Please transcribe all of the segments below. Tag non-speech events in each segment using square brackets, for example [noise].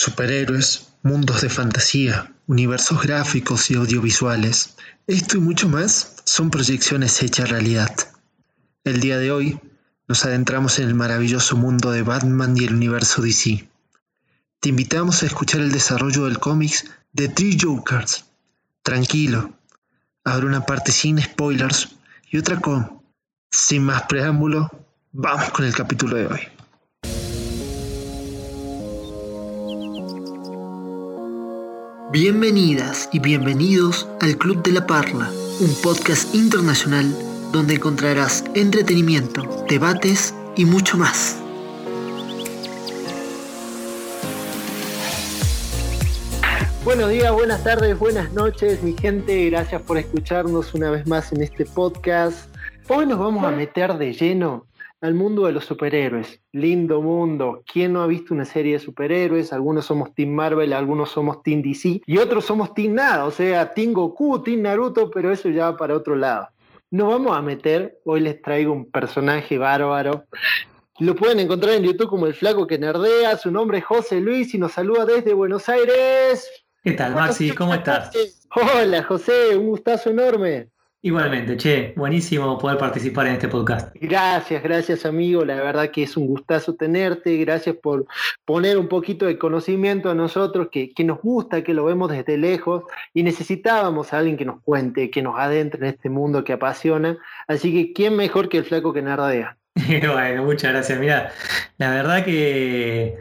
superhéroes, mundos de fantasía, universos gráficos y audiovisuales. Esto y mucho más son proyecciones hechas realidad. El día de hoy nos adentramos en el maravilloso mundo de Batman y el universo DC. Te invitamos a escuchar el desarrollo del cómics de Three Jokers. Tranquilo, habrá una parte sin spoilers y otra con. Sin más preámbulo, vamos con el capítulo de hoy. Bienvenidas y bienvenidos al Club de la Parla, un podcast internacional donde encontrarás entretenimiento, debates y mucho más. Buenos días, buenas tardes, buenas noches, mi gente. Gracias por escucharnos una vez más en este podcast. Hoy nos vamos a meter de lleno al mundo de los superhéroes. Lindo mundo. ¿Quién no ha visto una serie de superhéroes? Algunos somos Team Marvel, algunos somos Team DC y otros somos Team Nada, o sea, Team Goku, Team Naruto, pero eso ya va para otro lado. Nos vamos a meter, hoy les traigo un personaje bárbaro. Lo pueden encontrar en YouTube como el flaco que nerdea, su nombre es José Luis y nos saluda desde Buenos Aires. ¿Qué tal, Maxi? ¿Cómo estás? Hola, José, un gustazo enorme. Igualmente, che, buenísimo poder participar en este podcast. Gracias, gracias amigo, la verdad que es un gustazo tenerte, gracias por poner un poquito de conocimiento a nosotros, que, que nos gusta, que lo vemos desde lejos y necesitábamos a alguien que nos cuente, que nos adentre en este mundo que apasiona, así que ¿quién mejor que el flaco que nardea? [laughs] bueno, muchas gracias. Mira, la verdad que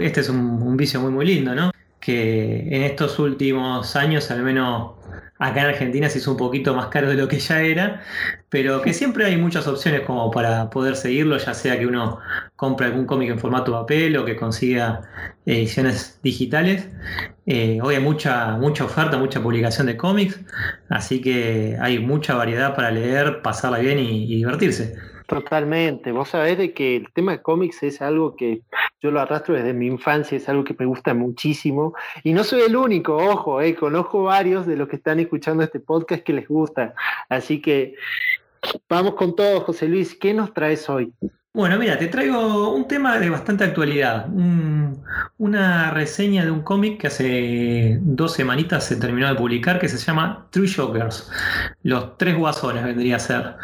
este es un, un vicio muy, muy lindo, ¿no? Que en estos últimos años, al menos acá en Argentina se hizo un poquito más caro de lo que ya era, pero que [laughs] siempre hay muchas opciones como para poder seguirlo, ya sea que uno compre algún cómic en formato papel o que consiga ediciones digitales. Eh, hoy hay mucha, mucha oferta, mucha publicación de cómics, así que hay mucha variedad para leer, pasarla bien y divertirse. Totalmente. Vos sabés de que el tema de cómics es algo que yo lo arrastro desde mi infancia, es algo que me gusta muchísimo. Y no soy el único, ojo, eh, conozco varios de los que están escuchando este podcast que les gusta. Así que vamos con todo, José Luis. ¿Qué nos traes hoy? Bueno, mira, te traigo un tema de bastante actualidad. una reseña de un cómic que hace dos semanitas se terminó de publicar que se llama Three Jokers. Los tres guasones vendría a ser.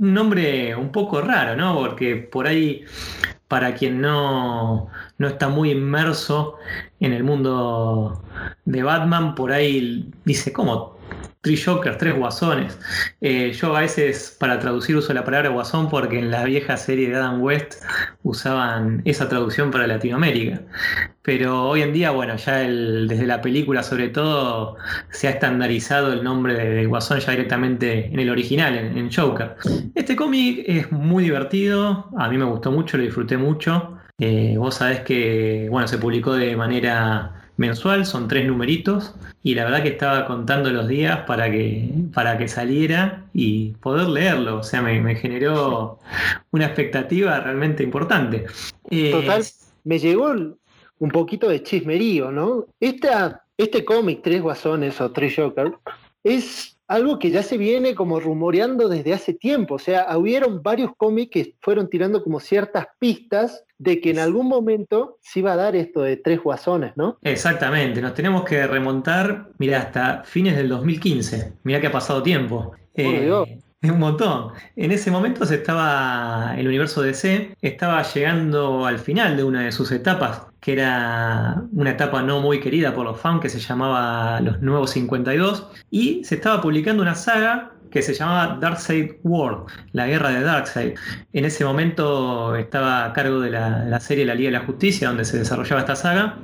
Un nombre un poco raro, ¿no? Porque por ahí, para quien no, no está muy inmerso en el mundo de Batman, por ahí dice, ¿cómo Three Jokers, tres guasones. Eh, yo a veces para traducir uso la palabra guasón porque en la vieja serie de Adam West usaban esa traducción para Latinoamérica. Pero hoy en día, bueno, ya desde la película sobre todo se ha estandarizado el nombre de, guasón ya directamente en el original, en, Joker. Este cómic es muy divertido, a mí me gustó mucho, lo disfruté mucho. Eh, vos sabés que, bueno, se publicó de manera mensual, son tres numeritos, y la verdad que estaba contando los días para que, para que saliera y poder leerlo. O sea, me, generó una expectativa realmente importante. Eh, Total, me llegó un poquito de chismerío, ¿no? Esta, este cómic, Tres Guasones o Tres Joker, es algo que ya se viene como rumoreando desde hace tiempo. O sea, hubieron varios cómics que fueron tirando como ciertas pistas de que en algún momento se iba a dar esto de tres guasones, ¿no? Exactamente, nos tenemos que remontar, mira, hasta fines del 2015. Mira que ha pasado tiempo. Eh, [laughs] un montón. En ese momento se estaba, el universo DC estaba llegando al final de una de sus etapas, que era una etapa no muy querida por los fans, que se llamaba Los Nuevos 52, y se estaba publicando una saga que se llamaba Darkseid World, la guerra de Darkseid. En ese momento estaba a cargo de la, serie La Liga de la Justicia, donde se desarrollaba esta saga,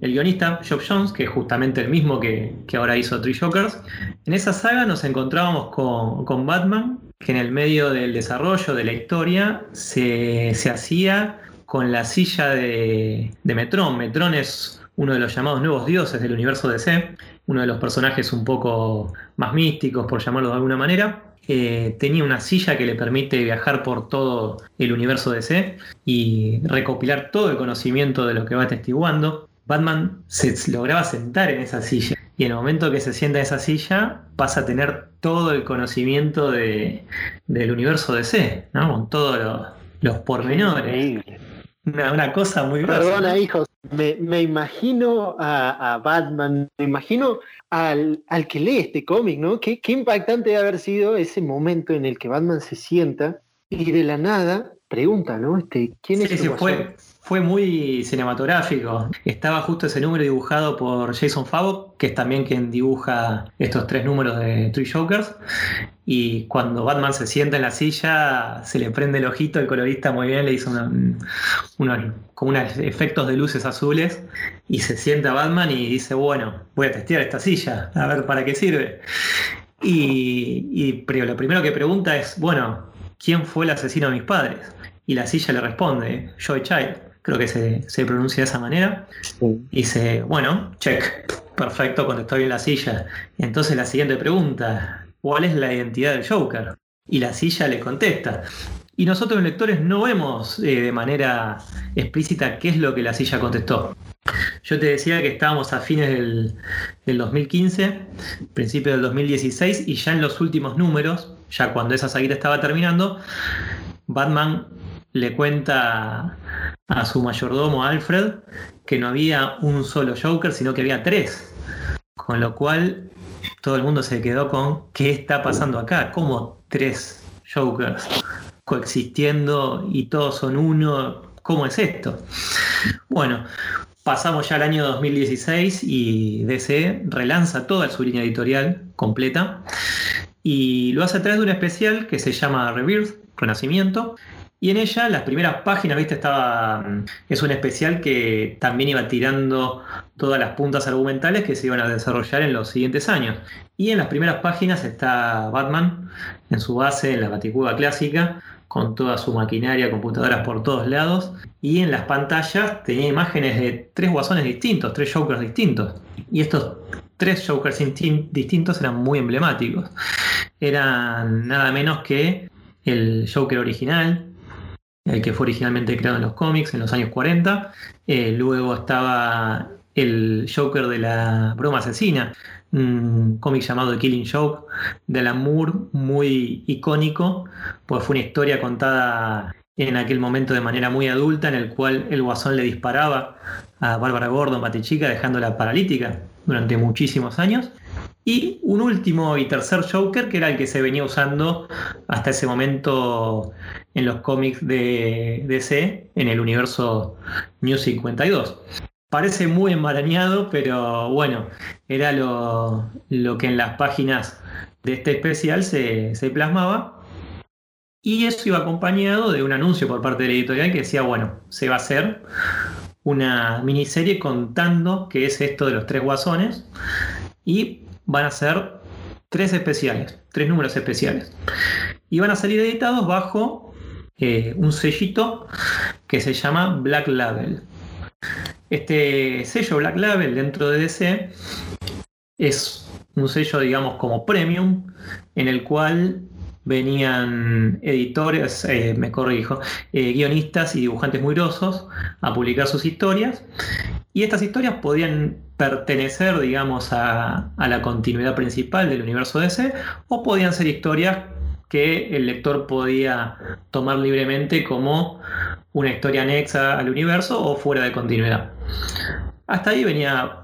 el guionista Job Jones, que es justamente el mismo que, ahora hizo Three Jokers. En esa saga nos encontrábamos con, Batman, que en el medio del desarrollo de la historia se, hacía con la silla de, de Metron. Metron es uno de los llamados nuevos dioses del universo DC, uno de los personajes un poco más místicos, por llamarlo de alguna manera. Eh, tenía una silla que le permite viajar por todo el universo DC y recopilar todo el conocimiento de lo que va atestiguando. Batman se lograba sentar en esa silla y en el momento que se sienta en esa silla pasa a tener todo el conocimiento del universo DC, ¿no? con todos los, pormenores. Una, una, cosa muy Perdona, hijos, me, imagino a, Batman, me imagino al, al que lee este cómic, ¿no? Qué, qué impactante debe haber sido ese momento en el que Batman se sienta y de la nada pregunta, ¿no? Este, ¿Quién es sí, fue, fue muy cinematográfico. Estaba justo ese número dibujado por Jason Favok, que es también quien dibuja estos tres números de Three Jokers. Y cuando Batman se sienta en la silla, se le prende el ojito, el colorista muy bien le hizo unos, como unos efectos de luces azules y se sienta Batman y dice, bueno, voy a testear esta silla, a ver para qué sirve. Y, y lo primero que pregunta es, bueno, ¿quién fue el asesino de mis padres? Y la silla le responde, Joy Child, creo que se, pronuncia de esa manera. Y dice, bueno, check, perfecto, contestó bien la silla. Entonces la siguiente pregunta, ¿cuál es la identidad del Joker? Y la silla le contesta. Y nosotros los lectores no vemos eh, de manera explícita qué es lo que la silla contestó. Yo te decía que estábamos a fines del, del 2015, principio del 2016, y ya en los últimos números, ya cuando esa saga estaba terminando, Batman le cuenta a su mayordomo Alfred que no había un solo Joker, sino que había tres. Con lo cual todo el mundo se quedó con ¿qué está pasando acá? ¿Cómo tres Jokers coexistiendo y todos son uno? ¿Cómo es esto? Bueno, pasamos ya al año 2016 y DC relanza toda su línea editorial completa y lo hace a través de un especial que se llama Rebirth, Renacimiento, y en ella, las primeras páginas, viste, estaba. Es un especial que también iba tirando todas las puntas argumentales que se iban a desarrollar en los siguientes años. Y en las primeras páginas está Batman en su base, en la Baticuda clásica, con toda su maquinaria, computadoras por todos lados. Y en las pantallas tenía imágenes de tres guasones distintos, tres Jokers distintos. Y estos tres Jokers distintos eran muy emblemáticos. Eran nada menos que el Joker original, el que fue originalmente creado en los cómics en los años 40. Eh, luego estaba el Joker de la broma asesina, un cómic llamado The Killing Joke de Alan Moore, muy icónico, pues fue una historia contada en aquel momento de manera muy adulta, en el cual el guasón le disparaba a Bárbara Gordon, Batichica, dejándola paralítica durante muchísimos años. Y un último y tercer Joker, que era el que se venía usando hasta ese momento en los cómics de DC, en el universo New 52. Parece muy enmarañado, pero bueno, era lo, que en las páginas de este especial se, se plasmaba. Y eso iba acompañado de un anuncio por parte de la editorial que decía, bueno, se va a hacer una miniserie contando qué es esto de los tres guasones. Y van a ser tres especiales, tres números especiales. Y van a salir editados bajo eh, un sellito que se llama Black Label. Este sello Black Label dentro de DC es un sello, digamos, como premium, en el cual venían editores, eh, me corrijo, eh, guionistas y dibujantes muy grosos a publicar sus historias. Y estas historias podían pertenecer, digamos, a, la continuidad principal del universo DC, o podían ser historias que el lector podía tomar libremente como una historia anexa al universo o fuera de continuidad. Hasta ahí venía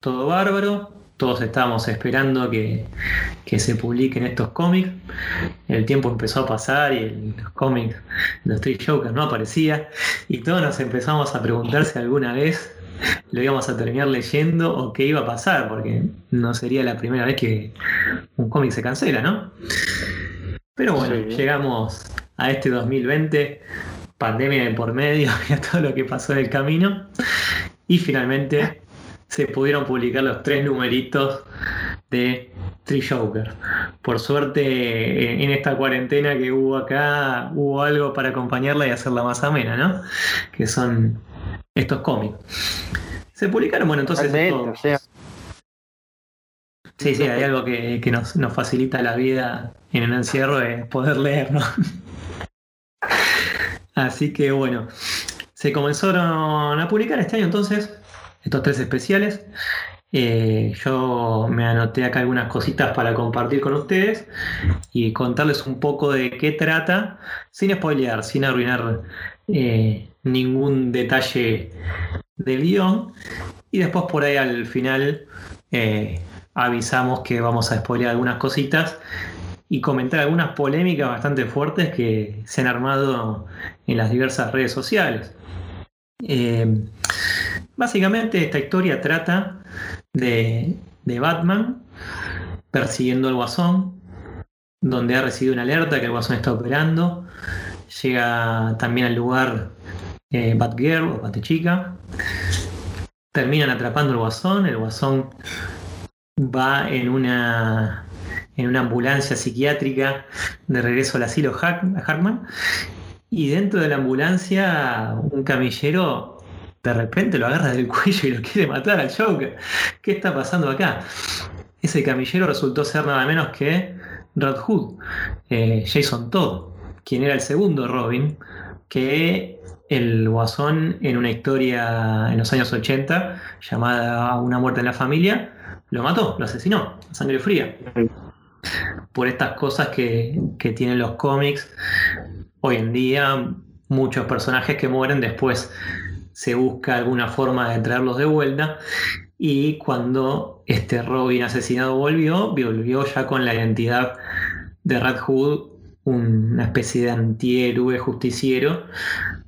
todo bárbaro, todos estábamos esperando que, se publiquen estos cómics. El tiempo empezó a pasar y los cómics de los Three Jokers no aparecía. Y todos nos empezamos a preguntar si alguna vez lo íbamos a terminar leyendo o qué iba a pasar, porque no sería la primera vez que un cómic se cancela, ¿no? Pero bueno, llegamos a este 2020, pandemia de por medio [laughs] y a todo lo que pasó en el camino. Y finalmente se pudieron publicar los tres numeritos de Tree Joker. Por suerte, en esta cuarentena que hubo acá, hubo algo para acompañarla y hacerla más amena, ¿no? Que son estos cómics. Se publicaron, bueno, entonces. Sí, sí, hay algo que, nos, nos, facilita la vida en el encierro, es poder leer, ¿no? [laughs] Así que bueno, se comenzaron a publicar este año entonces estos tres especiales. Eh, yo me anoté acá algunas cositas para compartir con ustedes y contarles un poco de qué trata, sin spoilear, sin arruinar eh, ningún detalle del guion. Y después por ahí al final eh, avisamos que vamos a spoilear algunas cositas y comentar algunas polémicas bastante fuertes que se han armado en las diversas redes sociales. Básicamente esta historia trata de, de, Batman persiguiendo al guasón, donde ha recibido una alerta que el guasón está operando. Llega también al lugar eh, Batgirl o Batchica. Terminan atrapando al guasón. El guasón va en una en una ambulancia psiquiátrica de regreso al asilo Hartman y dentro de la ambulancia un camillero de repente lo agarra del [laughs] cuello y lo quiere matar al Joker. ¿Qué está pasando acá? Ese camillero resultó ser nada menos que Red Hood, eh, Jason Todd, quien era el segundo Robin, que el Guasón en una historia en los años 80 llamada Una muerte en la familia, lo mató, lo asesinó, a sangre fría. Por estas cosas que, que tienen los cómics, hoy en día muchos personajes que mueren después se busca alguna forma de traerlos de vuelta y cuando este Robin asesinado volvió, volvió ya con la identidad de Red Hood, una especie de antihéroe justiciero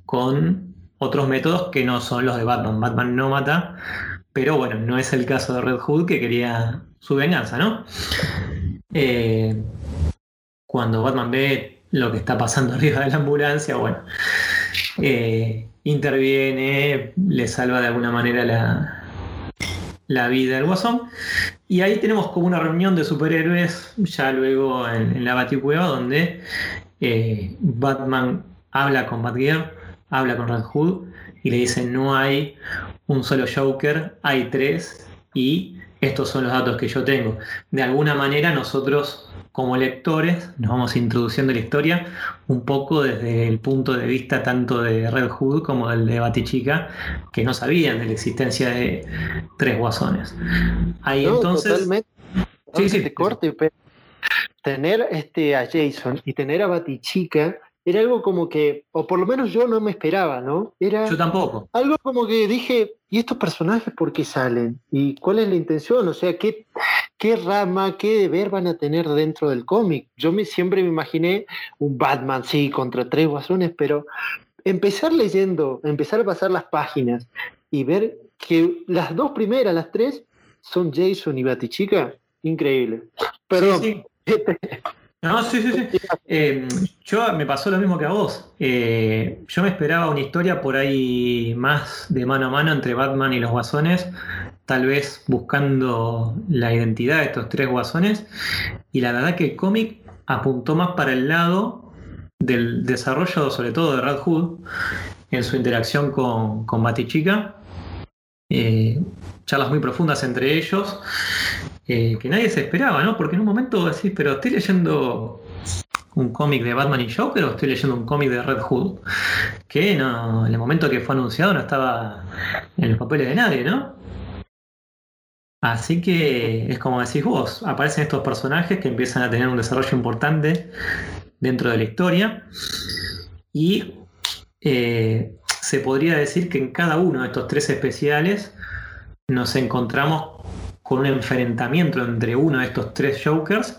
con otros métodos que no son los de Batman. Batman no mata, pero bueno, no es el caso de Red Hood que quería su venganza, ¿no? Eh, cuando Batman ve lo que está pasando [laughs] arriba de la ambulancia, bueno, eh, interviene, le salva de alguna manera la, la vida del guasón. Y ahí tenemos como una reunión de superhéroes, ya luego en, la Baticueva, donde eh, Batman habla con Batgirl, habla con Red Hood y le dice no hay un solo Joker, hay tres y estos son los datos que yo tengo. De alguna manera nosotros como lectores nos vamos introduciendo la historia un poco desde el punto de vista tanto de Red Hood como del de Batichica, que no sabían de la existencia de tres guasones. Ahí entonces... Totalmente. Sí, sí, te corte, pero tener este, a Jason y tener a Batichica era algo como que, o por lo menos yo no me esperaba, ¿no? Era yo tampoco. Algo como que dije, ¿y estos personajes por qué salen? ¿Y cuál es la intención? O sea, ¿qué, qué rama, qué deber van a tener dentro del cómic? Yo me, siempre me imaginé un Batman, sí, contra tres guasones, pero empezar leyendo, empezar a pasar las páginas y ver que las dos primeras, las tres, son Jason y Batichica, increíble. Perdón. Sí, [laughs] No, sí, sí, sí. Eh, yo me pasó lo mismo que a vos. Eh, yo me esperaba una historia por ahí más de mano a mano entre Batman y los guasones, tal vez buscando la identidad de estos tres guasones. Y la verdad que el cómic apuntó más para el lado del desarrollo, sobre todo de Red Hood, en su interacción con, con Batichica. Eh, charlas muy profundas entre ellos que nadie se esperaba, ¿no? Porque en un momento decís, pero estoy leyendo un cómic de Batman y Joker o estoy leyendo un cómic de Red Hood, que en el momento que fue anunciado no estaba en los papeles de nadie, ¿no? Así que es como decís vos, aparecen estos personajes que empiezan a tener un desarrollo importante dentro de la historia y eh, se podría decir que en cada uno de estos tres especiales nos encontramos con un enfrentamiento entre uno de estos tres Jokers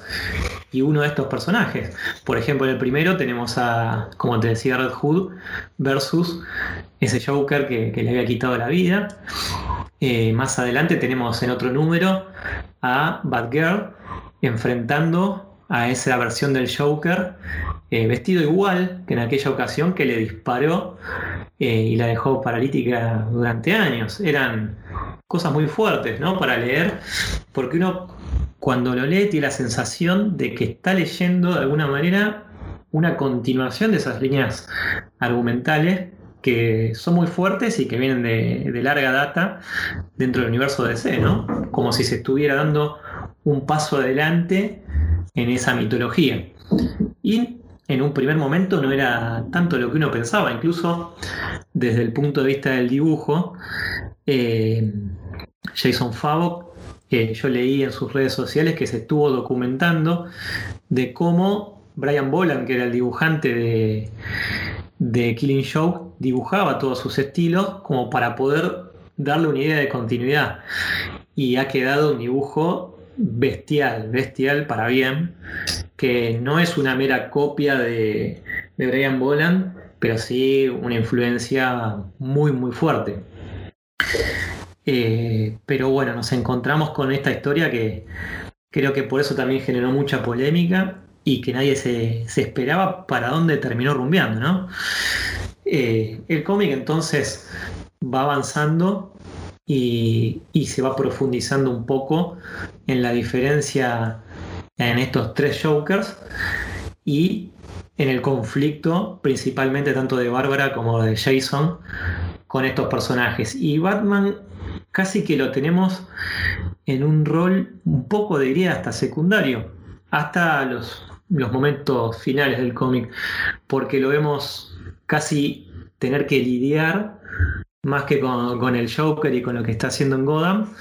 y uno de estos personajes. Por ejemplo, en el primero tenemos a, como te decía, Red Hood versus ese Joker que, le había quitado la vida. Eh, más adelante tenemos en otro número a Batgirl enfrentando a esa versión del Joker eh, vestido igual que en aquella ocasión que le disparó eh, y la dejó paralítica durante años. Eran cosas muy fuertes, ¿no? Para leer, porque uno cuando lo lee tiene la sensación de que está leyendo de alguna manera una continuación de esas líneas argumentales que son muy fuertes y que vienen de, larga data dentro del universo de DC, ¿no? Como si se estuviera dando un paso adelante en esa mitología. Y en un primer momento no era tanto lo que uno pensaba, incluso desde el punto de vista del dibujo, eh, Jason Favok, yo leí en sus redes sociales que se estuvo documentando de cómo Brian Boland, que era el dibujante de, de Killing Joke, dibujaba todos sus estilos como para poder darle una idea de continuidad. Y ha quedado un dibujo bestial, bestial para bien, que no es una mera copia de, de Brian Boland, pero sí una influencia muy, muy fuerte. Eh, pero bueno, nos encontramos con esta historia que creo que por eso también generó mucha polémica y que nadie se, esperaba para dónde terminó rumbeando, ¿no? Eh, el cómic entonces va avanzando y, se va profundizando un poco en la diferencia en estos tres Jokers y en el conflicto principalmente tanto de Bárbara como de Jason con estos personajes. Y Batman casi que lo tenemos en un rol un poco, diría, hasta secundario, hasta los, los momentos finales del cómic, porque lo vemos casi tener que lidiar más que con, el Joker y con lo que está haciendo en Gotham,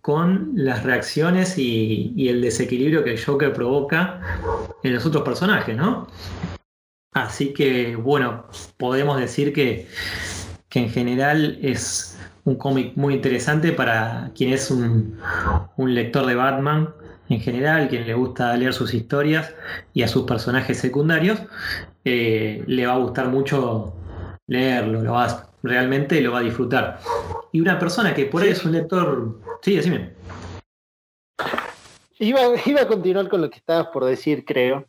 con las reacciones y, el desequilibrio que el Joker provoca en los otros personajes, ¿no? Así que, bueno, podemos decir que, que en general es un cómic muy interesante para quien es un, lector de Batman en general, quien le gusta leer sus historias y a sus personajes secundarios, eh, le va a gustar mucho leerlo, lo va, realmente lo va a disfrutar. Y una persona que por ahí es un lector... Sí, decime. Iba, iba, a continuar con lo que estabas por decir, creo.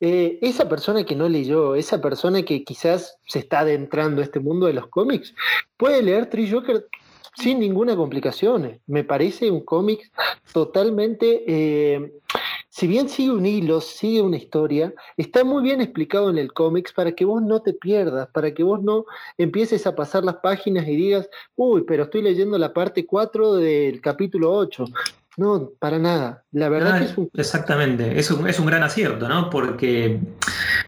Eh, esa persona que no leyó, esa persona que quizás se está adentrando a este mundo de los cómics, puede leer Tree Joker sin ninguna complicación. Me parece un cómic totalmente, eh, si bien sigue un hilo, sigue una historia, está muy bien explicado en el cómics para que vos no te pierdas, para que vos no empieces a pasar las páginas y digas, uy, pero estoy leyendo la parte 4 del capítulo 8. No, para nada. La verdad que es un... Exactamente, es un, es un gran acierto, ¿no? Porque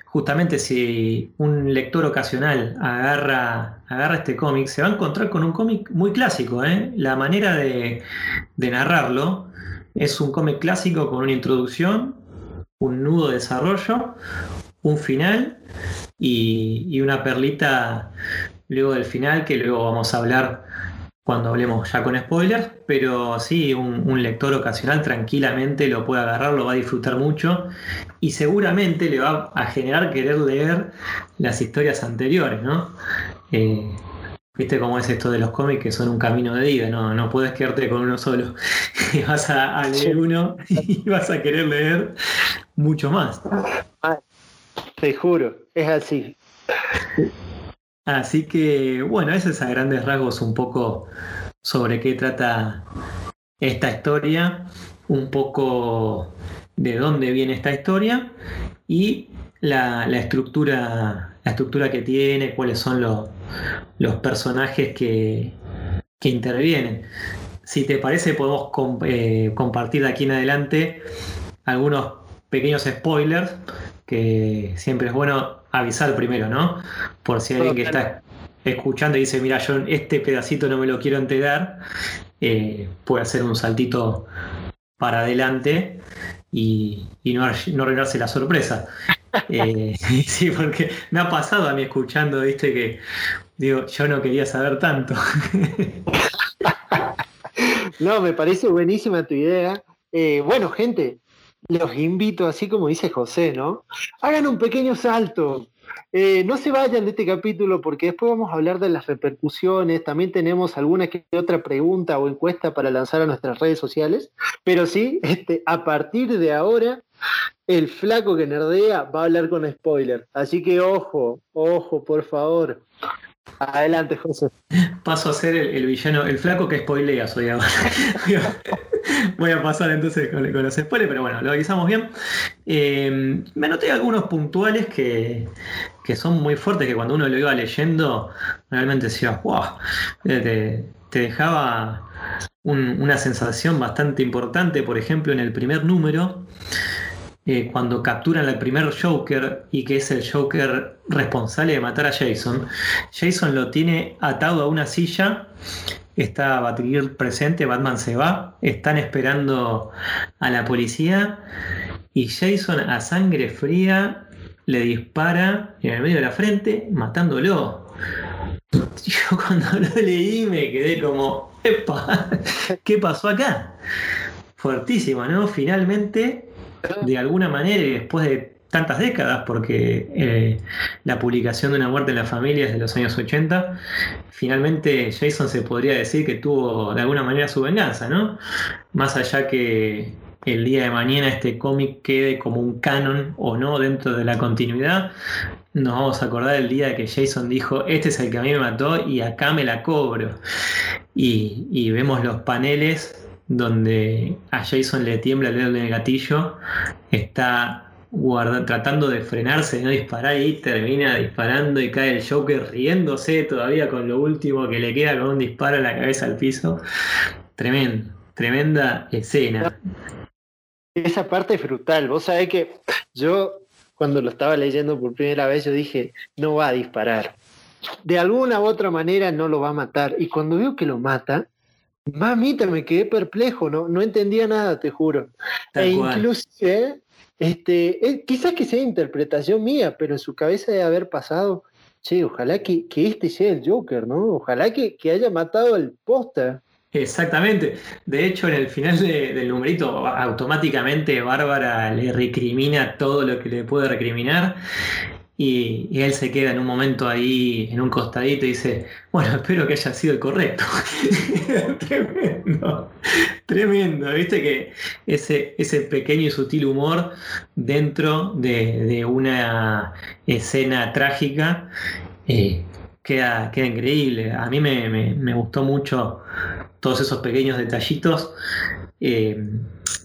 justamente si un lector ocasional agarra, agarra este cómic, se va a encontrar con un cómic muy clásico. ¿eh? La manera de, narrarlo es un cómic clásico con una introducción, un nudo de desarrollo, un final y, y una perlita luego del final que luego vamos a hablar cuando hablemos ya con spoilers, pero sí, un, lector ocasional tranquilamente lo puede agarrar, lo va a disfrutar mucho y seguramente le va a generar querer leer las historias anteriores, ¿no? Eh, Viste cómo es esto de los cómics que son un camino de vida, no, no puedes quedarte con uno solo. [laughs] vas a, a leer uno y [laughs] vas a querer leer mucho más. Te juro, es así. Así que, bueno, ese es a grandes rasgos un poco sobre qué trata esta historia, un poco de dónde viene esta historia y la, estructura, la estructura que tiene, cuáles son los, los personajes que, que, intervienen. Si te parece, podemos eh, compartir de aquí en adelante algunos pequeños spoilers, que siempre es bueno avisar primero, ¿no? Por si alguien que está escuchando y dice, mira, yo este pedacito no me lo quiero enterar, eh, puede hacer un saltito para adelante y, no, no la sorpresa. Eh, [laughs] sí, porque me ha pasado a mí escuchando, viste, que digo, yo no quería saber tanto. [laughs] no, me parece buenísima tu idea. Eh, bueno, gente, los invito, así como dice José, ¿no? Hagan un pequeño salto. Eh, no se vayan de este capítulo porque después vamos a hablar de las repercusiones. También tenemos alguna que otra pregunta o encuesta para lanzar a nuestras redes sociales. Pero sí, este, a partir de ahora, el flaco que nerdea va a hablar con spoiler. Así que ojo, ojo, por favor. Adelante, José. Paso a ser el, villano, el flaco que spoilea soy ahora. [laughs] Voy a pasar entonces con, los spoilers, pero bueno, lo avisamos bien. Eh, me anoté algunos puntuales que, son muy fuertes, que cuando uno lo iba leyendo, realmente decía, wow, te, dejaba una sensación bastante importante. Por ejemplo, en el primer número, eh, cuando capturan al primer Joker y que es el Joker responsable de matar a Jason, Jason lo tiene atado a una silla, está Batgirl presente, Batman se va, están esperando a la policía y Jason a sangre fría le dispara en el medio de la frente, matándolo. [laughs] yo cuando lo leí me quedé como, ¡epa! ¿Qué pasó acá? Fuertísimo, ¿no? Finalmente, de alguna manera, y después de tantas décadas, porque eh, la publicación de Una muerte en la familia es de los años 80, finalmente Jason se podría decir que tuvo de alguna manera su venganza, ¿no? Más allá que el día de mañana este cómic quede como un canon o no dentro de la continuidad, nos vamos a acordar el día que Jason dijo, este es el que a mí me mató y acá me la cobro. Y, vemos los paneles donde a Jason le tiembla el dedo en el gatillo, está tratando de frenarse, de no disparar y termina disparando y cae el Joker riéndose todavía con lo último que le queda con un disparo en la cabeza al piso. Tremendo, tremenda escena. Esa parte es brutal. Vos sabés que yo cuando lo estaba leyendo por primera vez yo dije, no va a disparar. De alguna u otra manera no lo va a matar. Y cuando veo que lo mata, mamita, me quedé perplejo, no, no entendía nada, te juro. e inclusive este, eh, quizás que sea interpretación mía, pero en su cabeza de haber pasado, che, ojalá que, este sea el Joker, ¿no? Ojalá que, haya matado al póster. Exactamente. De hecho, en el final del numerito, automáticamente Bárbara le recrimina todo lo que le puede recriminar y, él se queda en un momento ahí en un costadito y dice, bueno, espero que haya sido el correcto. [laughs] tremendo, tremendo. Viste que ese, ese pequeño y sutil humor dentro de, una escena trágica eh, queda, queda, increíble. A mí me, gustó mucho todos esos pequeños detallitos. Eh,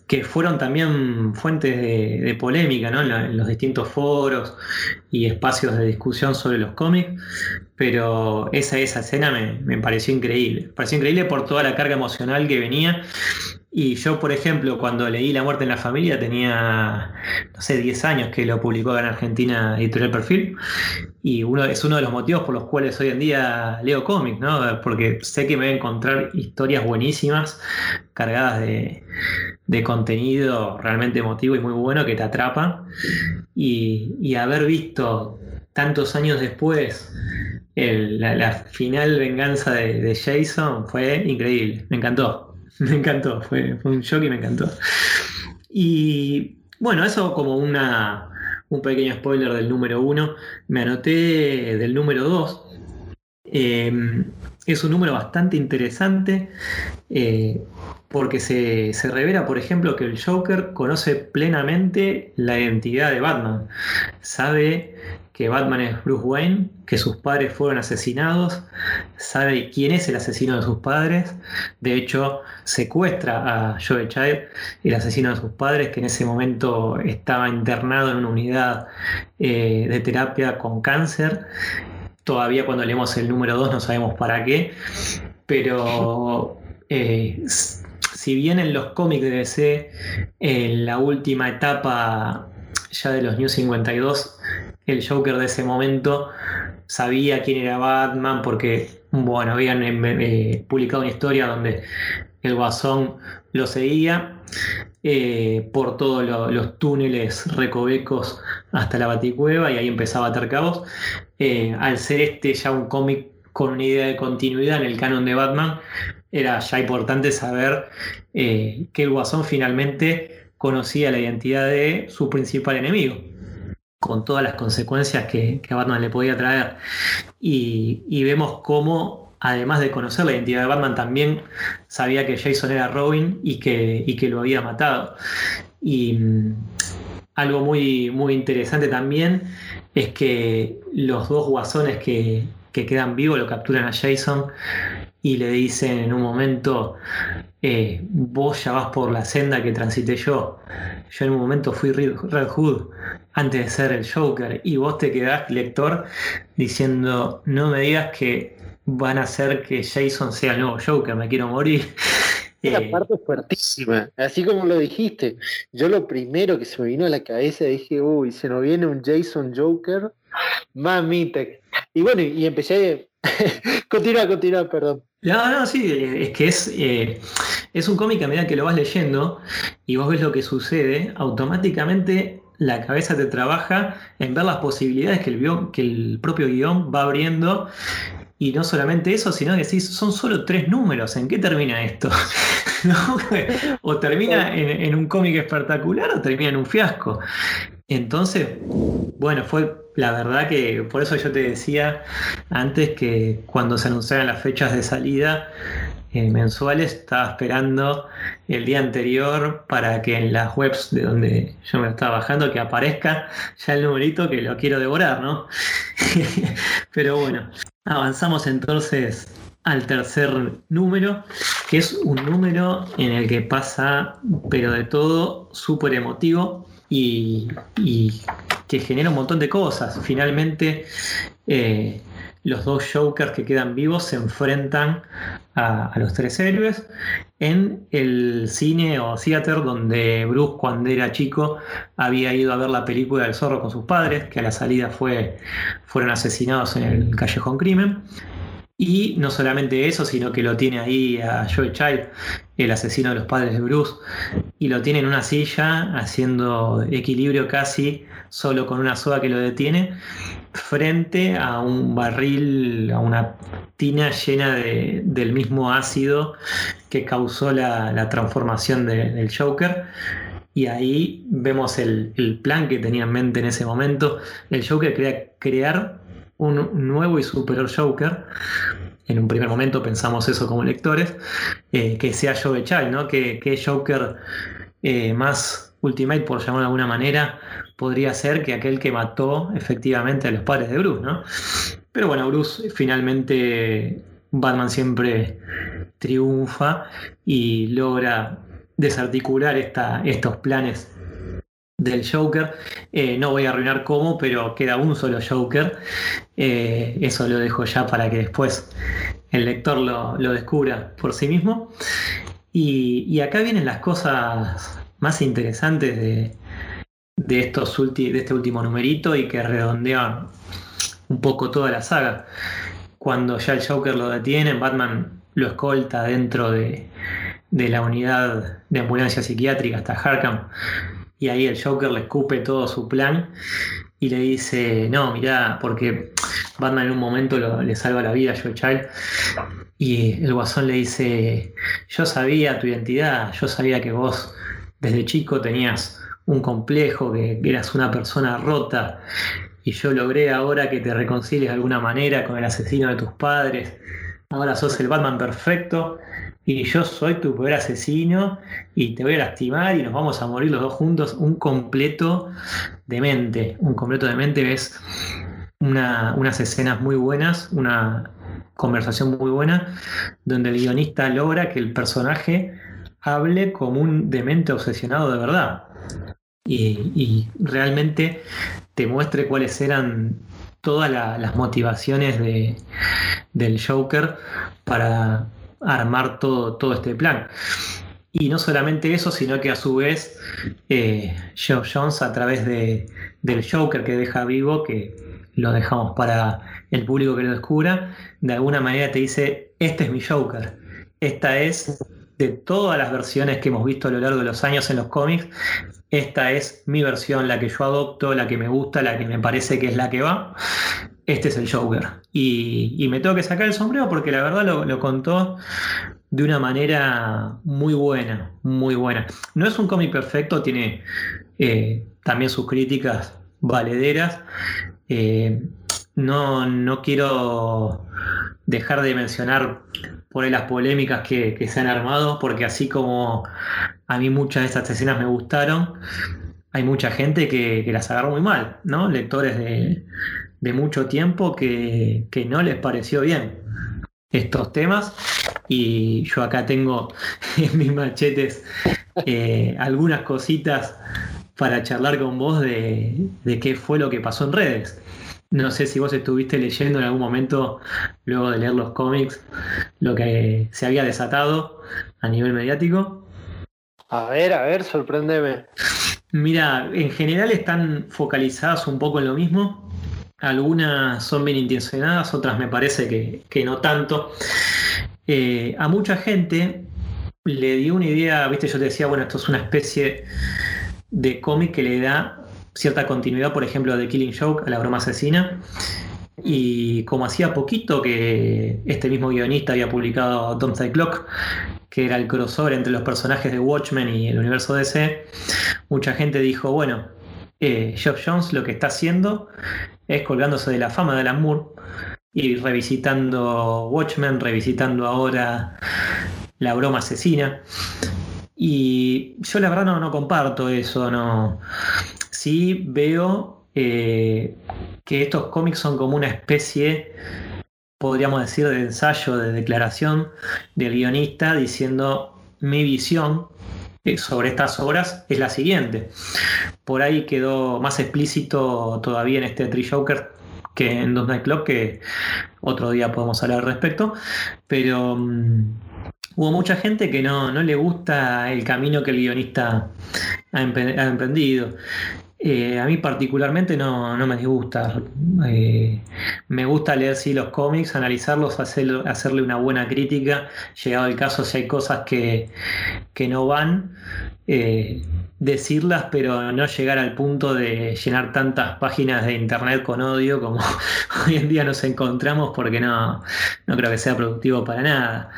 que fueron también fuentes de, polémica en, los distintos foros y espacios de discusión sobre los cómics, pero esa, esa escena me, me pareció increíble. Me pareció increíble por toda la carga emocional que venía y yo, por ejemplo, cuando leí La muerte en la familia tenía, no sé, 10 años que lo publicó en Argentina Editorial Perfil. Y uno, es uno de los motivos por los cuales hoy en día leo cómics, ¿no? Porque sé que me voy a encontrar historias buenísimas, cargadas de, contenido realmente emotivo y muy bueno que te atrapa. Y, haber visto tantos años después la, final venganza de Jason fue increíble, me encantó. [laughs] Me encantó, fue, un shock y me encantó. Y bueno, eso como una, un pequeño spoiler del número uno. Me anoté del número dos. Em, es un número bastante interesante eh, porque se, se, revela, por ejemplo, que el Joker conoce plenamente la identidad de Batman. Sabe que Batman es Bruce Wayne, que sus padres fueron asesinados, sabe quién es el asesino de sus padres, de hecho secuestra a Joe Child, el asesino de sus padres, que en ese momento estaba internado en una unidad eh, de terapia con cáncer. Todavía cuando leemos el número 2 no sabemos para qué, pero eh, si bien en los cómics de DC, en la última etapa ya de los New 52, el Joker de ese momento sabía quién era Batman porque, bueno, habían eh, eh, publicado una historia donde el Guasón lo seguía eh, por todos los túneles recovecos hasta la Baticueva y ahí empezaba a atar cabos. al ser este ya un cómic con una idea de continuidad en el canon de Batman, era ya importante saber que el Guasón finalmente conocía la identidad de su principal enemigo con todas las consecuencias que, a Batman le podía traer. Y, vemos cómo, además de conocer la identidad de Batman, también sabía que Jason era Robin y que, que lo había matado. Y mm, algo muy, muy interesante también es que los dos guasones que, que quedan vivos lo capturan a Jason y le dicen en un momento, eh, vos ya vas por la senda que transité yo. Yo en un momento fui Red Hood antes de ser el Joker y vos te quedás, lector, diciendo, no me digas que van a hacer que Jason sea el nuevo Joker, me quiero morir. [laughs] La eh, parte fuertísima, así como lo dijiste. Yo lo primero que se me vino a la cabeza dije, uy, se nos viene un Jason Joker, mamita. Y bueno, y empecé, [laughs] continúa, continúa, perdón. No, no, sí, es que es, eh, es un cómic a medida que lo vas leyendo y vos ves lo que sucede, automáticamente la cabeza te trabaja en ver las posibilidades que el, que el propio guion va abriendo Y no solamente eso, sino que decís, son solo tres números, ¿en qué termina esto? [laughs] O termina en, un cómic espectacular o termina en un fiasco. Entonces, bueno, fue la verdad que por eso yo te decía antes que cuando se anunciaran las fechas de salida eh, mensuales, estaba esperando el día anterior para que en las webs de donde yo me estaba bajando que aparezca ya el numerito que lo quiero devorar, ¿no? [laughs] Pero bueno, avanzamos entonces al tercer número, que es un número en el que pasa, pero de todo, súper emotivo y, que genera un montón de cosas. Finalmente, eh, los dos Jokers que quedan vivos se enfrentan a, los tres héroes en el cine o theater donde Bruce cuando era chico había ido a ver la película del zorro con sus padres, que a la salida fue, fueron asesinados en el callejón crimen. Y no solamente eso, sino que lo tiene ahí a Joe Child, el asesino de los padres de Bruce, y lo tiene en una silla haciendo equilibrio casi solo con una soga que lo detiene, frente a un barril, a una tina llena de, del mismo ácido que causó la, transformación del Joker. Y ahí vemos el, el, plan que tenía en mente en ese momento. El Joker quería crear un nuevo y superior Joker. En un primer momento pensamos eso como lectores, eh, que sea Joe Child, ¿no? Que, que Joker eh, más Ultimate, por llamarlo de alguna manera, podría ser que aquel que mató efectivamente a los padres de Bruce, ¿no? Pero bueno, Bruce finalmente Batman siempre triunfa y logra desarticular esta, estos planes del Joker. Eh, no voy a arruinar cómo, pero queda un solo Joker. Eh, eso lo dejo ya para que después el lector lo, descubra por sí mismo. Y, acá vienen las cosas más interesantes de, de, estos de este último numerito y que redondean un poco toda la saga. Cuando ya el Joker lo detiene, Batman lo escolta dentro de, de la unidad de ambulancia psiquiátrica hasta Harkham y ahí el Joker le escupe todo su plan y le dice, no, mirá, porque Batman en un momento le salva la vida a Joe Child. Y el guasón le dice, yo sabía tu identidad, yo sabía que vos desde chico tenías un complejo, que eras una persona rota, y yo logré ahora que te reconcilies de alguna manera con el asesino de tus padres. Ahora sos el Batman perfecto y yo soy tu poder asesino y te voy a lastimar y nos vamos a morir los dos juntos. Un completo demente. Un completo demente es una, unas escenas muy buenas, una conversación muy buena, donde el guionista logra que el personaje hable como un demente obsesionado de verdad. Y, realmente te muestre cuáles eran todas las motivaciones de, del Joker para armar todo, todo este plan. Y no solamente eso, sino que a su vez eh, Joe Jones a través de, del Joker que deja vivo, que lo dejamos para el público que lo descubra, de alguna manera te dice, este es mi Joker. Esta es, de todas las versiones que hemos visto a lo largo de los años en los cómics, esta es mi versión, la que yo adopto, la que me gusta, la que me parece que es la que va este es el Joker. Y, me tengo que sacar el sombrero porque la verdad lo, contó de una manera muy buena, muy buena. No es un cómic perfecto, tiene eh, también sus críticas valederas. Eh, no, no, quiero dejar de mencionar por las polémicas que, se han armado, porque así como a mí muchas de estas escenas me gustaron, hay mucha gente que, que las agarró muy mal, ¿no? Lectores de, mucho tiempo que, no les pareció bien estos temas y yo acá tengo [laughs] en mis machetes eh, algunas cositas para charlar con vos de, de, qué fue lo que pasó en redes. No sé si vos estuviste leyendo en algún momento, luego de leer los cómics, lo que se había desatado a nivel mediático. A ver, a ver, sorpréndeme. Mira, en general están focalizadas un poco en lo mismo. Algunas son bien intencionadas, otras me parece que, no tanto. Eh, a mucha gente le dio una idea, viste, yo te decía, bueno, esto es una especie de cómic que le da cierta continuidad, por ejemplo, de Killing Joke a la broma asesina. Y como hacía poquito que este mismo guionista había publicado Side Clock, que era el crossover entre los personajes de Watchmen y el universo DC, mucha gente dijo, bueno, eh, Jones lo que está haciendo es colgándose de la fama de Alan Moore y revisitando Watchmen, revisitando ahora La broma asesina. Y yo la verdad no, no comparto eso, no. Sí veo eh, que estos cómics son como una especie, podríamos decir, de ensayo, de declaración del guionista diciendo mi visión eh, sobre estas obras es la siguiente. Por ahí quedó más explícito todavía en este Tree Joker que en Dos Night Club, que otro día podemos hablar al respecto, pero mm, hubo mucha gente que no, le gusta el camino que el guionista ha, emprendido. Eh, a mí particularmente no, me disgusta. Eh, me gusta leer sí los cómics, analizarlos, hacerle una buena crítica. Llegado el caso, si hay cosas que, no van, eh, decirlas, pero no llegar al punto de llenar tantas páginas de internet con odio como [laughs] hoy en día nos encontramos, porque no, no creo que sea productivo para nada.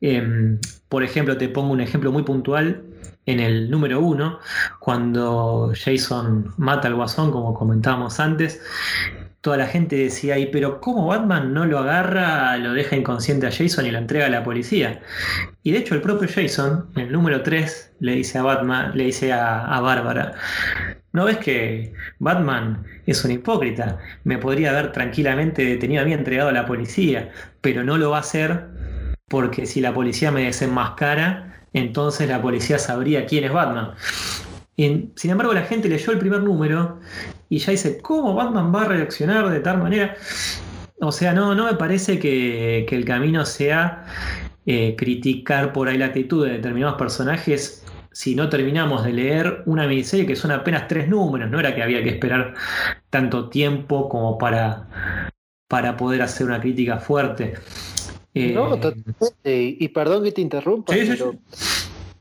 Em, por ejemplo, te pongo un ejemplo muy puntual en el número uno, cuando Jason mata al guasón, como comentábamos antes, toda la gente decía ahí, pero ¿cómo Batman no lo agarra, lo deja inconsciente a Jason y lo entrega a la policía? Y de hecho el propio Jason, en el número 3, le dice a Batman, le dice a, Bárbara, ¿no ves que Batman es un hipócrita? Me podría haber tranquilamente detenido a mí entregado a la policía, pero no lo va a hacer porque si la policía me desenmascara, entonces la policía sabría quién es Batman. sin embargo, la gente leyó el primer número y ya dice, ¿cómo Batman va a reaccionar de tal manera? O sea, no, no me parece que, el camino sea eh, criticar por ahí la actitud de determinados personajes si no terminamos de leer una miniserie que son apenas tres números, no era que había que esperar tanto tiempo como para, para poder hacer una crítica fuerte no, eh, totalmente. Y perdón que te interrumpa, pero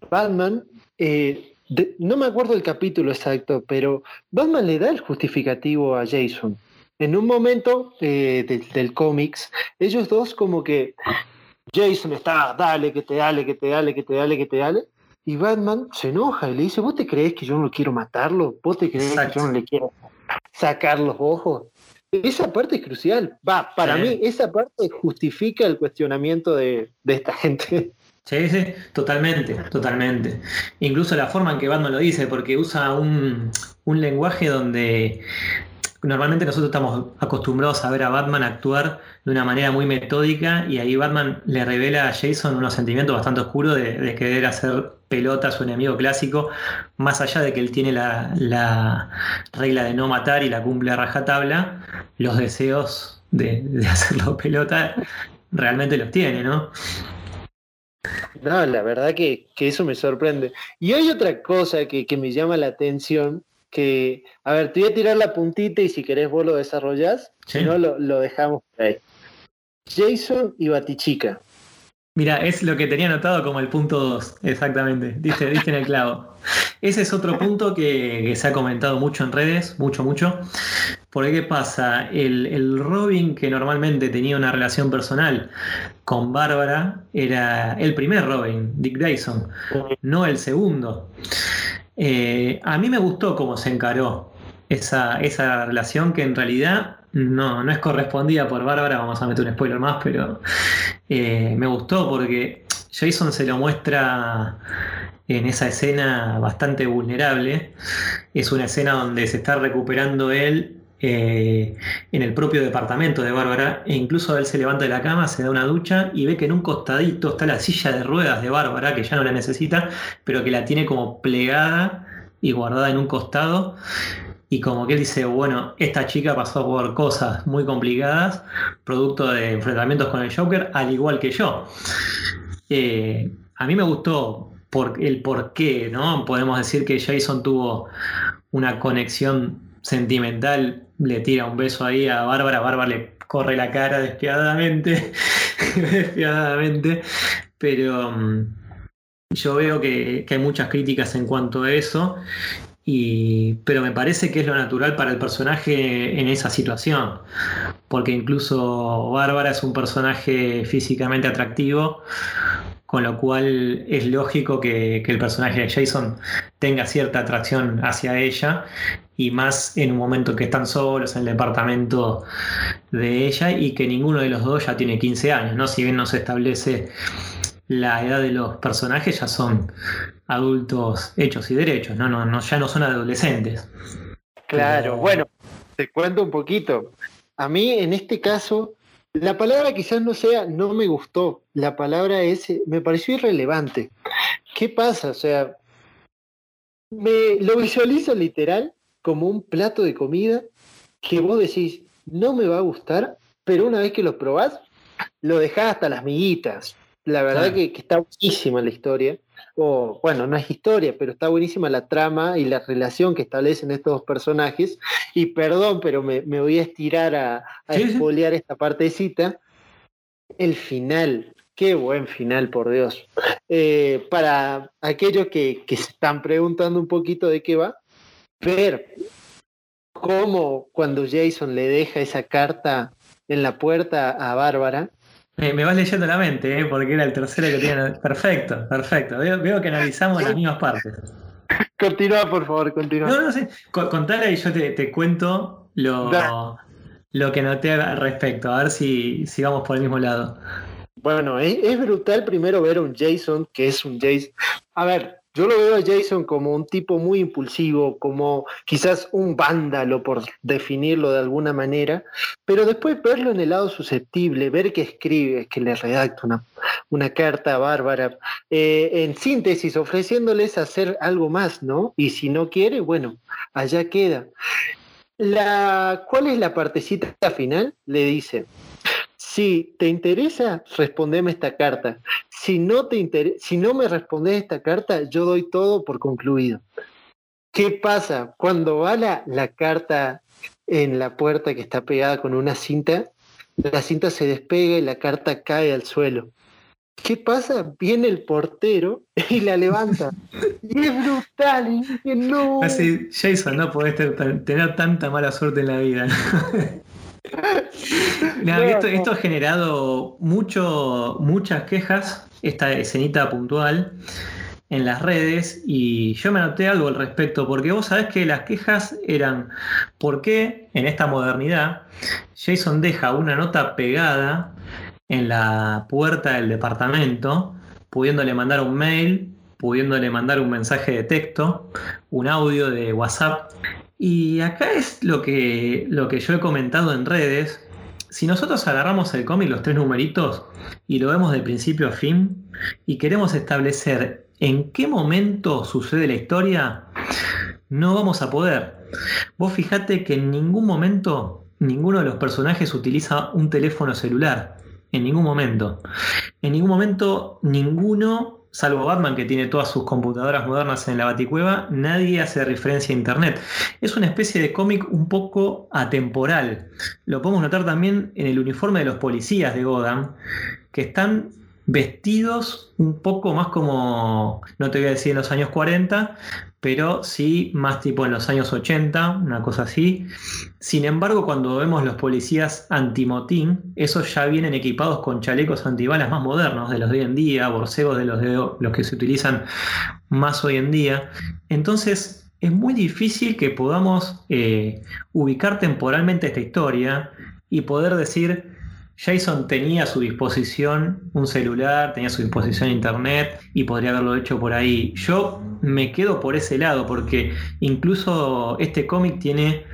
Batman, eh, no me acuerdo el capítulo exacto, pero Batman le da el justificativo a Jason. En un momento eh, del cómics, ellos dos como que Jason está, dale, que te dale, que te dale, que te dale, que te dale. Y Batman se enoja y le dice, ¿vos te crees que yo no quiero matarlo? ¿Vos te crees que yo no le quiero sacar los ojos? Esa parte es crucial. Va, para mí, esa parte justifica el cuestionamiento de, esta gente. Sí, sí, totalmente, totalmente. Incluso la forma en que Batman lo dice, porque usa un, un lenguaje donde normalmente nosotros estamos acostumbrados a ver a Batman actuar de una manera muy metódica y ahí Batman le revela a Jason unos sentimientos bastante oscuros de, querer hacer pelota a su enemigo clásico, más allá de que él tiene la, regla de no matar y la cumple a rajatabla, los deseos de, [laughs] hacerlo pelota realmente los tiene, ¿no? No, la verdad que, eso me sorprende. Y hay otra cosa que, que me llama la atención, que, a ver, te voy a tirar la puntita y si querés vos lo desarrollás, si no lo, dejamos ahí. Jason y Batichica. Mira, es lo que tenía anotado como el punto 2, exactamente, diste, en el clavo. Ese es otro punto que, se ha comentado mucho en redes, mucho, mucho. Porque ¿qué pasa? El, el, Robin que normalmente tenía una relación personal con Bárbara era el primer Robin, Dick Grayson, no el segundo. Eh, a mí me gustó cómo se encaró esa, esa relación que en realidad no, no es correspondida por Bárbara, vamos a meter un spoiler más, pero eh, me gustó porque Jason se lo muestra en esa escena bastante vulnerable. Es una escena donde se está recuperando él eh, en el propio departamento de Bárbara e incluso él se levanta de la cama, se da una ducha y ve que en un costadito está la silla de ruedas de Bárbara, que ya no la necesita, pero que la tiene como plegada y guardada en un costado. Y como que él dice, bueno, esta chica pasó por cosas muy complicadas, producto de enfrentamientos con el Joker, al igual que yo. Eh, a mí me gustó por el por qué, ¿no? Podemos decir que Jason tuvo una conexión sentimental le tira un beso ahí a Bárbara, Bárbara le corre la cara despiadadamente, [laughs] despiadadamente, pero mm, yo veo que, hay muchas críticas en cuanto a eso Y, pero me parece que es lo natural para el personaje en esa situación, porque incluso Bárbara es un personaje físicamente atractivo, con lo cual es lógico que, el personaje de Jason tenga cierta atracción hacia ella, y más en un momento que están solos en el departamento de ella y que ninguno de los dos ya tiene 15 años, ¿no? Si bien no se establece la edad de los personajes, ya son adultos hechos y derechos, ¿no? No, no ya no son adolescentes. Claro, bueno, te cuento un poquito. A mí en este caso, la palabra quizás no sea no me gustó, la palabra es me pareció irrelevante. ¿Qué pasa? O sea, me lo visualizo literal como un plato de comida que vos decís, no me va a gustar, pero una vez que lo probás, lo dejás hasta las miguitas. La verdad que, está buenísima la historia. O, bueno, no es historia, pero está buenísima la trama y la relación que establecen estos dos personajes. Y perdón, pero me, voy a estirar a, a esta partecita. El final, qué buen final, por Dios. Eh, para aquellos que, que se están preguntando un poquito de qué va, ver cómo cuando Jason le deja esa carta en la puerta a Bárbara, me vas leyendo la mente, ¿eh? porque era el tercero que tiene. Perfecto, perfecto. Veo, que analizamos las mismas partes. Continúa, por favor, continúa. No, no sé. Contale y yo te, cuento lo, lo, que noté al respecto. A ver si, si vamos por el mismo lado. Bueno, es, es, brutal primero ver a un Jason que es un Jason. A ver, yo lo veo a Jason como un tipo muy impulsivo, como quizás un vándalo, por definirlo de alguna manera, pero después verlo en el lado susceptible, ver que escribe, que le redacta una, una carta bárbara, eh, en síntesis, ofreciéndoles hacer algo más, ¿no? Y si no quiere, bueno, allá queda. La, ¿Cuál es la partecita final? Le dice, si te interesa, respondeme esta carta. Si no, te si no me respondes esta carta, yo doy todo por concluido. ¿Qué pasa? Cuando va la, la carta en la puerta que está pegada con una cinta, la cinta se despega y la carta cae al suelo. ¿Qué pasa? Viene el portero y la levanta. [laughs] y es brutal. Y no. Así, Jason, no podés tener tanta mala suerte en la vida. [laughs] esto, ha generado mucho, muchas quejas, esta escenita puntual en las redes y yo me anoté algo al respecto, porque vos sabés que las quejas eran por qué en esta modernidad Jason deja una nota pegada en la puerta del departamento, pudiéndole mandar un mail, pudiéndole mandar un mensaje de texto, un audio de WhatsApp y acá es lo que, lo que yo he comentado en redes. Si nosotros agarramos el cómic, los tres numeritos, y lo vemos de principio a fin, y queremos establecer en qué momento sucede la historia, no vamos a poder. Vos fijate que en ningún momento ninguno de los personajes utiliza un teléfono celular. En ningún momento. En ningún momento ninguno salvo Batman que tiene todas sus computadoras modernas en la baticueva, nadie hace referencia a Internet. Es una especie de cómic un poco atemporal. Lo podemos notar también en el uniforme de los policías de Gotham, que están vestidos un poco más como, no te voy a decir en los años 40, pero sí más tipo en los años 80, una cosa así. Sin embargo, cuando vemos los policías antimotín, esos ya vienen equipados con chalecos antibalas más modernos de los de hoy en día, borcegos de los, de los que se utilizan más hoy en día. Entonces, es muy difícil que podamos eh, ubicar temporalmente esta historia y poder decir, Jason tenía a su disposición un celular, tenía a su disposición internet y podría haberlo hecho por ahí. Yo me quedo por ese lado porque incluso este cómic tiene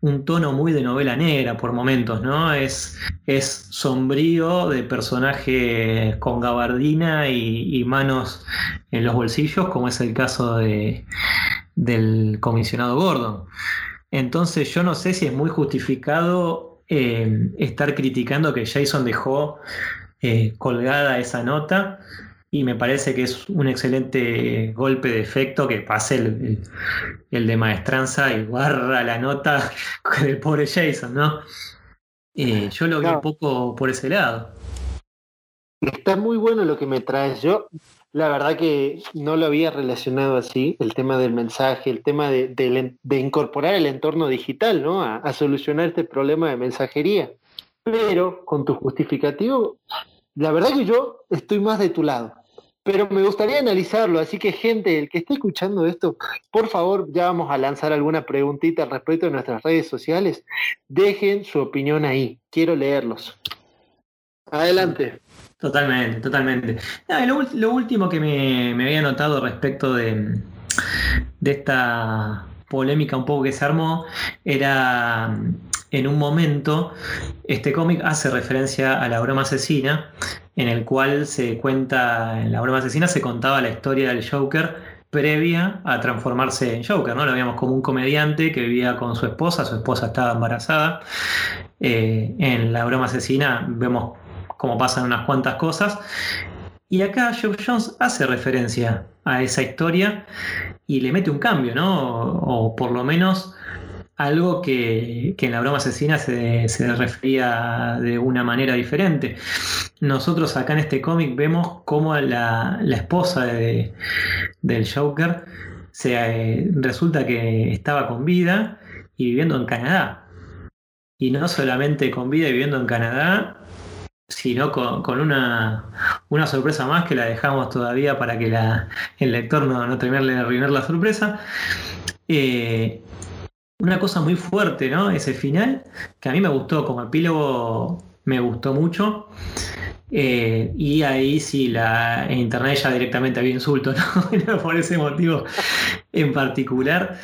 un tono muy de novela negra por momentos, ¿no? Es, es sombrío de personaje con gabardina y, manos en los bolsillos, como es el caso de, del comisionado Gordon. Entonces yo no sé si es muy justificado eh, estar criticando que Jason dejó eh, colgada esa nota y me parece que es un excelente golpe de efecto que pase el, de maestranza y barra la nota [laughs] del pobre Jason, ¿no? Eh, yo lo vi un poco por ese lado. Está muy bueno lo que me traes. Yo, la verdad que no lo había relacionado así, el tema del mensaje, el tema de, incorporar el entorno digital, ¿no? A, solucionar este problema de mensajería. Pero con tu justificativo, la verdad que yo estoy más de tu lado. Pero me gustaría analizarlo, así que gente, el que esté escuchando esto, por favor, ya vamos a lanzar alguna preguntita al respecto de nuestras redes sociales. Dejen su opinión ahí, quiero leerlos. Adelante. Totalmente, totalmente. lo, último que me, había notado respecto de, esta polémica un poco que se armó era en un momento este cómic hace referencia a la broma asesina en el cual se cuenta en la broma asesina se contaba la historia del Joker previa a transformarse en Joker, ¿no? Lo veíamos como un comediante que vivía con su esposa, su esposa estaba embarazada. Eh, en la broma asesina vemos como pasan unas cuantas cosas. Y acá Geoff Jones hace referencia a esa historia y le mete un cambio, ¿no? O, por lo menos algo que, en la broma asesina se, refería de una manera diferente. Nosotros acá en este cómic vemos cómo la, esposa de, del Joker se, eh, resulta que estaba con vida y viviendo en Canadá. Y no solamente con vida y viviendo en Canadá, sino con, una, una, sorpresa más que la dejamos todavía para que el lector no, no termine de arruinar la sorpresa. Eh, una cosa muy fuerte, ¿no? Ese final, que a mí me gustó, como epílogo me gustó mucho. Eh, y ahí sí, la, en internet ya directamente había insulto, ¿no? [laughs] Por ese motivo en particular.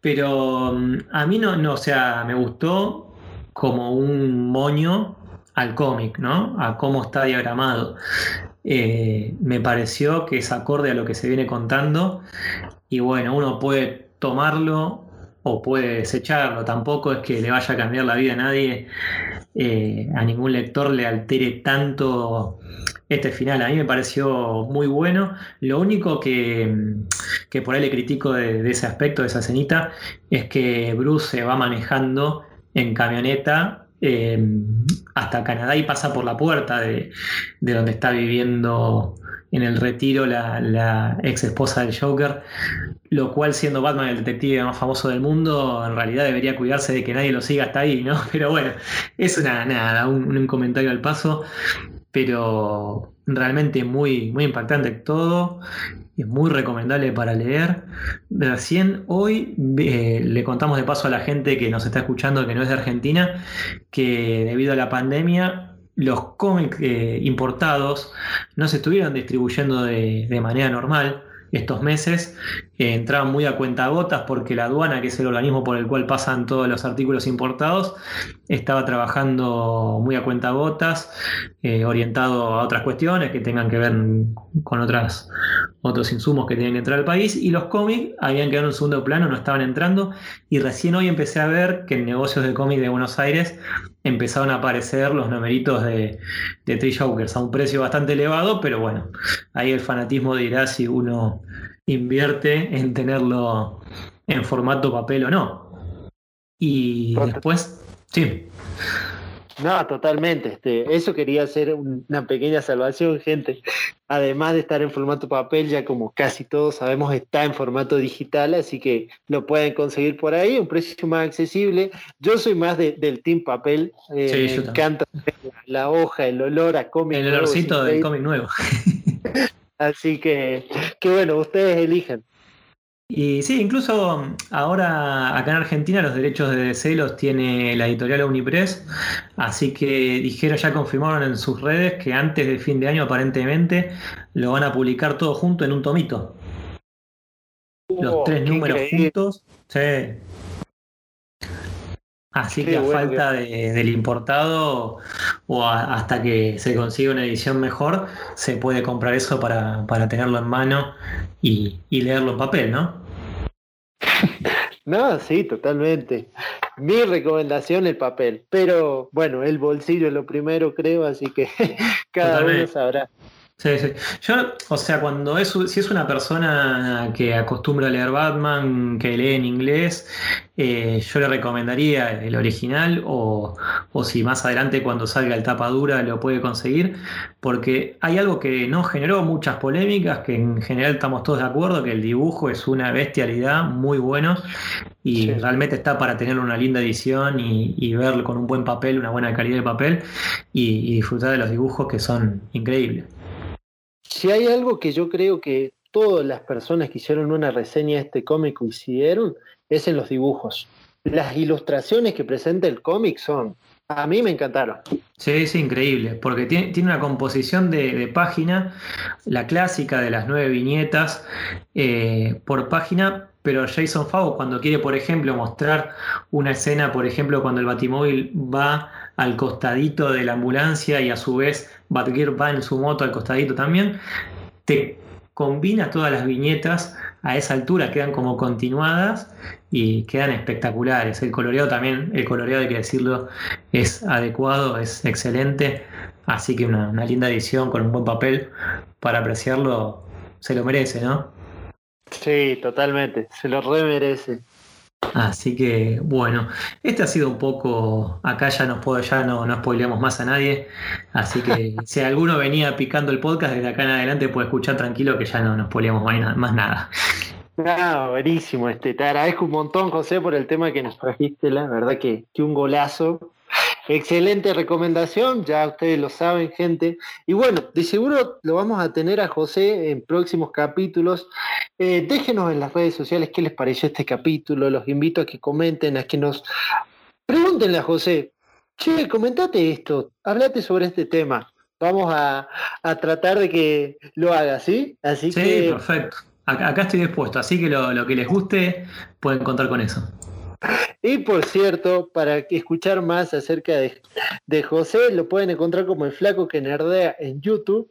Pero mm, a mí no, no, o sea, me gustó como un moño al cómic, ¿no? A cómo está diagramado. Eh, me pareció que es acorde a lo que se viene contando y bueno, uno puede tomarlo o puede desecharlo, tampoco es que le vaya a cambiar la vida a nadie, eh, a ningún lector le altere tanto este final. A mí me pareció muy bueno. Lo único que, que por ahí le critico de, de, ese aspecto, de esa cenita, es que Bruce se va manejando en camioneta Em, hasta Canadá y pasa por la puerta de, donde está viviendo en el retiro la, ex esposa del Joker, lo cual siendo Batman el detective más famoso del mundo, en realidad debería cuidarse de que nadie lo siga hasta ahí, ¿no? [laughs] Pero bueno, es una, nada, un comentario al paso pero realmente muy, muy impactante todo. Es muy recomendable para leer. Recién hoy eh, le contamos de paso a la gente que nos está escuchando que no es de Argentina que debido a la pandemia los cómics eh, importados no se estuvieron distribuyendo de, de manera normal estos meses entraban muy a cuentagotas porque la aduana, que es el organismo por el cual pasan todos los artículos importados, estaba trabajando muy a cuentagotas, eh, orientado a otras cuestiones que tengan que ver con otras, otros insumos que tienen que entrar al país, y los cómics habían quedado en segundo plano, no estaban entrando, y recién hoy empecé a ver que en negocios de cómics de Buenos Aires empezaron a aparecer los numeritos de, de Jokers a un precio bastante elevado, pero bueno, ahí el fanatismo dirá si uno invierte en tenerlo en formato papel o no. Y después, sí. No, totalmente. Este, eso quería hacer una pequeña salvación, gente. Además de estar en formato papel, ya como casi todos sabemos, está en formato digital, así que lo pueden conseguir por ahí, un precio más accesible. Yo soy más del team papel. Eh, me encanta la, hoja, el olor a cómic. El olorcito del cómic nuevo. [laughs] Así que, que bueno, ustedes eligen. Y sí, incluso ahora acá en Argentina los derechos de DC los tiene la editorial Unipress, así que dijeron, ya confirmaron en sus redes que antes del fin de año aparentemente lo van a publicar todo junto en un tomito. los oh, tres números juntos. Sí. Así que a falta del importado o hasta que se consiga una edición mejor, se puede comprar eso para, tenerlo en mano y, leerlo en papel, ¿no? No, sí, totalmente. Mi recomendación el papel, pero bueno, el bolsillo es lo primero, creo, así que [laughs] cada uno sabrá. Sí, sí. Yo, o sea, cuando es, si es una persona que acostumbra a leer Batman, que lee en inglés, eh, yo le recomendaría el original o, o, si más adelante cuando salga el tapa dura lo puede conseguir, porque hay algo que no generó muchas polémicas, que en general estamos todos de acuerdo, que el dibujo es una bestialidad muy bueno y realmente está para tener una linda edición y, y, verlo con un buen papel, una buena calidad de papel y disfrutar de los dibujos que son increíbles. Si hay algo que yo creo que todas las personas que hicieron una reseña de este cómic coincidieron, es en los dibujos. Las ilustraciones que presenta el cómic son, a mí me encantaron. Sí, es increíble, porque tiene, una composición de, página, la clásica de las nueve viñetas eh, por página, pero Jason Favo cuando quiere, por ejemplo, mostrar una escena, por ejemplo, cuando el batimóvil va al costadito de la ambulancia y a su vez Batgear va en su moto al costadito también, te combina todas las viñetas a esa altura, quedan como continuadas y quedan espectaculares. El coloreado también, el coloreado hay que decirlo, es adecuado, es excelente, así que una, una linda edición con un buen papel para apreciarlo, se lo merece, ¿no? Sí, totalmente, se lo remerece. Así que bueno, este ha sido un poco, acá ya no puedo, ya no, no spoileamos más a nadie, así que [laughs] si alguno venía picando el podcast desde acá en adelante puede escuchar tranquilo que ya no nos spoileamos más nada. Ah, buenísimo, este, te agradezco un montón José por el tema que nos trajiste, la verdad que, que un golazo. Excelente recomendación, ya ustedes lo saben, gente. Y bueno, de seguro lo vamos a tener a José en próximos capítulos. Eh, déjenos en las redes sociales qué les pareció este capítulo. Los invito a que comenten, a que nos pregúntenle a José. Che, comentate esto, hablate sobre este tema. Vamos a, tratar de que lo haga, ¿sí? Así sí, perfecto. Acá, estoy dispuesto, así que lo, lo que les guste pueden contar con eso. [laughs] Y por cierto, para escuchar más acerca de, José, lo pueden encontrar como el flaco que nerdea en YouTube.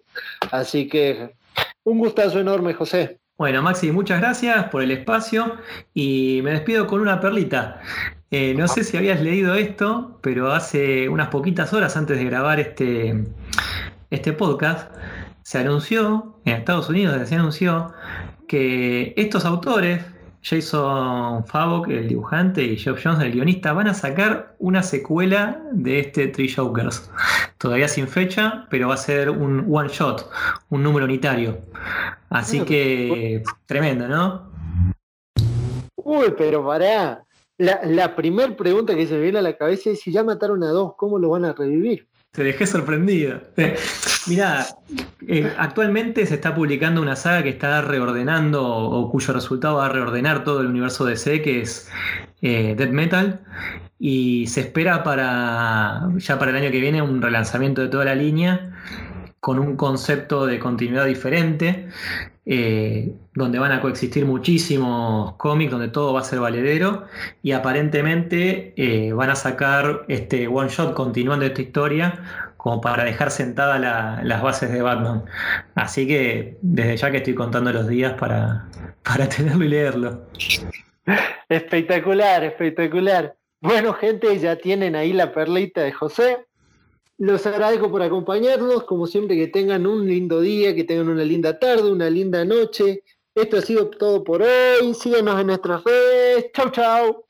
Así que un gustazo enorme, José. Bueno, Maxi, muchas gracias por el espacio y me despido con una perlita. Eh, no sé si habías leído esto, pero hace unas poquitas horas antes de grabar este, este podcast, se anunció, en Estados Unidos se anunció, que estos autores, Jason Favok, el dibujante, y Geoff Jones, el guionista, van a sacar una secuela de este Three Jokers. Todavía sin fecha, pero va a ser un one shot, un número unitario. Así que tremendo, ¿no? Uy, pero pará. La, la primera pregunta que se me viene a la cabeza es si ya mataron a dos, ¿cómo lo van a revivir? Te dejé sorprendido. [laughs] Mirá, eh, actualmente se está publicando una saga que está reordenando o cuyo resultado va a reordenar todo el universo DC, que es eh, Dead Metal. Y se espera para ya para el año que viene un relanzamiento de toda la línea con un concepto de continuidad diferente, eh, donde van a coexistir muchísimos cómics, donde todo va a ser valedero, y aparentemente eh, van a sacar este one shot continuando esta historia como para dejar sentadas las bases de Batman. Así que desde ya que estoy contando los días para, [laughs] para tenerlo y leerlo. Espectacular, espectacular. Bueno, gente, ya tienen ahí la perlita de José. Los agradezco por acompañarnos, como siempre que tengan un lindo día, que tengan una linda tarde, una linda noche. Esto ha sido todo por hoy. Síguenos en nuestras redes. Chau, chau.